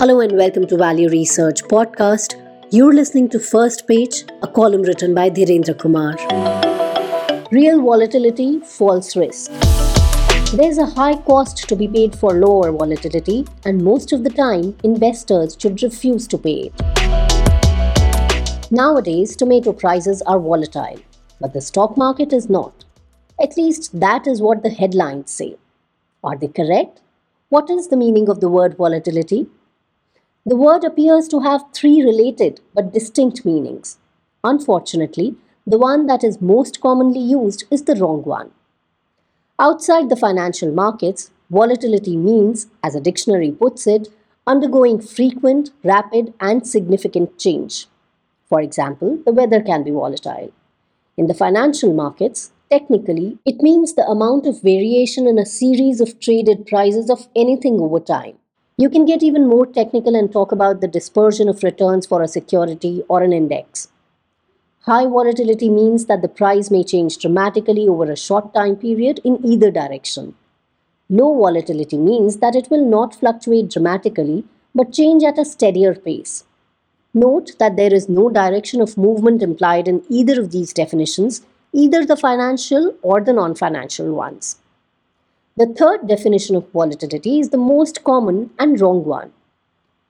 Hello and welcome to Value Research Podcast. You're listening to First Page, a column written by Dhirendra Kumar. Real volatility, false risk. There's a high cost to be paid for lower volatility, and most of the time, investors should refuse to pay it. Nowadays, tomato prices are volatile, but the stock market is not. At least that is what the headlines say. Are they correct? What is the meaning of the word volatility? The word appears to have three related but distinct meanings. Unfortunately, the one that is most commonly used is the wrong one. Outside the financial markets, volatility means, as a dictionary puts it, undergoing frequent, rapid, and significant change. For example, the weather can be volatile. In the financial markets, technically, it means the amount of variation in a series of traded prices of anything over time. You can get even more technical and talk about the dispersion of returns for a security or an index. High volatility means that the price may change dramatically over a short time period in either direction. Low volatility means that it will not fluctuate dramatically but change at a steadier pace. Note that there is no direction of movement implied in either of these definitions, either the financial or the non financial ones. The third definition of volatility is the most common and wrong one.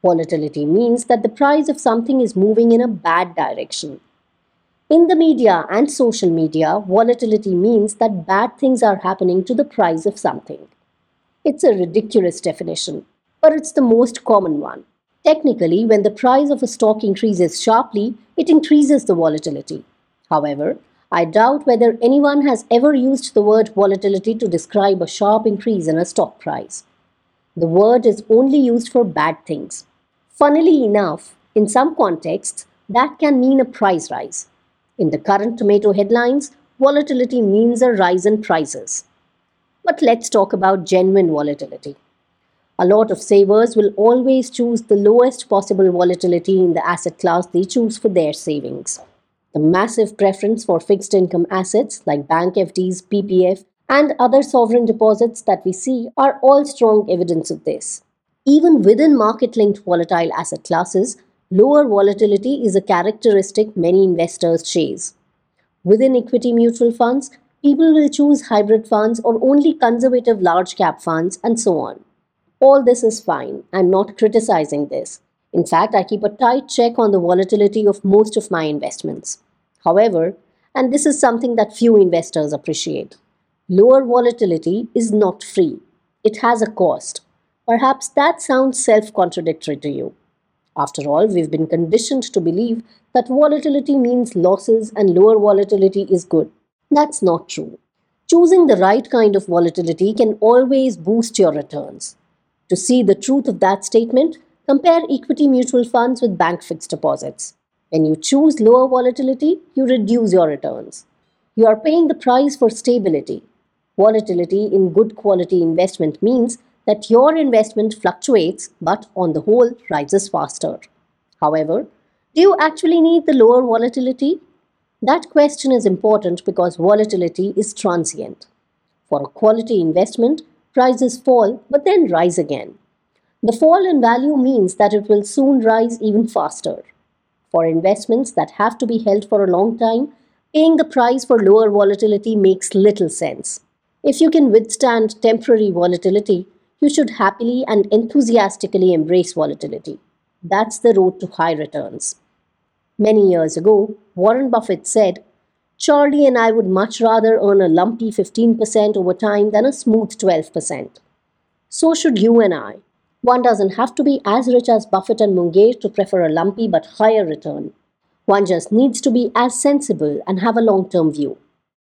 Volatility means that the price of something is moving in a bad direction. In the media and social media, volatility means that bad things are happening to the price of something. It's a ridiculous definition, but it's the most common one. Technically, when the price of a stock increases sharply, it increases the volatility. However, I doubt whether anyone has ever used the word volatility to describe a sharp increase in a stock price. The word is only used for bad things. Funnily enough, in some contexts, that can mean a price rise. In the current tomato headlines, volatility means a rise in prices. But let's talk about genuine volatility. A lot of savers will always choose the lowest possible volatility in the asset class they choose for their savings. The massive preference for fixed income assets like bank FDs, PPF, and other sovereign deposits that we see are all strong evidence of this. Even within market linked volatile asset classes, lower volatility is a characteristic many investors chase. Within equity mutual funds, people will choose hybrid funds or only conservative large cap funds, and so on. All this is fine. I'm not criticizing this. In fact, I keep a tight check on the volatility of most of my investments. However, and this is something that few investors appreciate, lower volatility is not free. It has a cost. Perhaps that sounds self contradictory to you. After all, we've been conditioned to believe that volatility means losses and lower volatility is good. That's not true. Choosing the right kind of volatility can always boost your returns. To see the truth of that statement, compare equity mutual funds with bank fixed deposits. When you choose lower volatility, you reduce your returns. You are paying the price for stability. Volatility in good quality investment means that your investment fluctuates but on the whole rises faster. However, do you actually need the lower volatility? That question is important because volatility is transient. For a quality investment, prices fall but then rise again. The fall in value means that it will soon rise even faster. For investments that have to be held for a long time, paying the price for lower volatility makes little sense. If you can withstand temporary volatility, you should happily and enthusiastically embrace volatility. That's the road to high returns. Many years ago, Warren Buffett said Charlie and I would much rather earn a lumpy 15% over time than a smooth 12%. So should you and I. One doesn't have to be as rich as Buffett and Munger to prefer a lumpy but higher return. One just needs to be as sensible and have a long term view.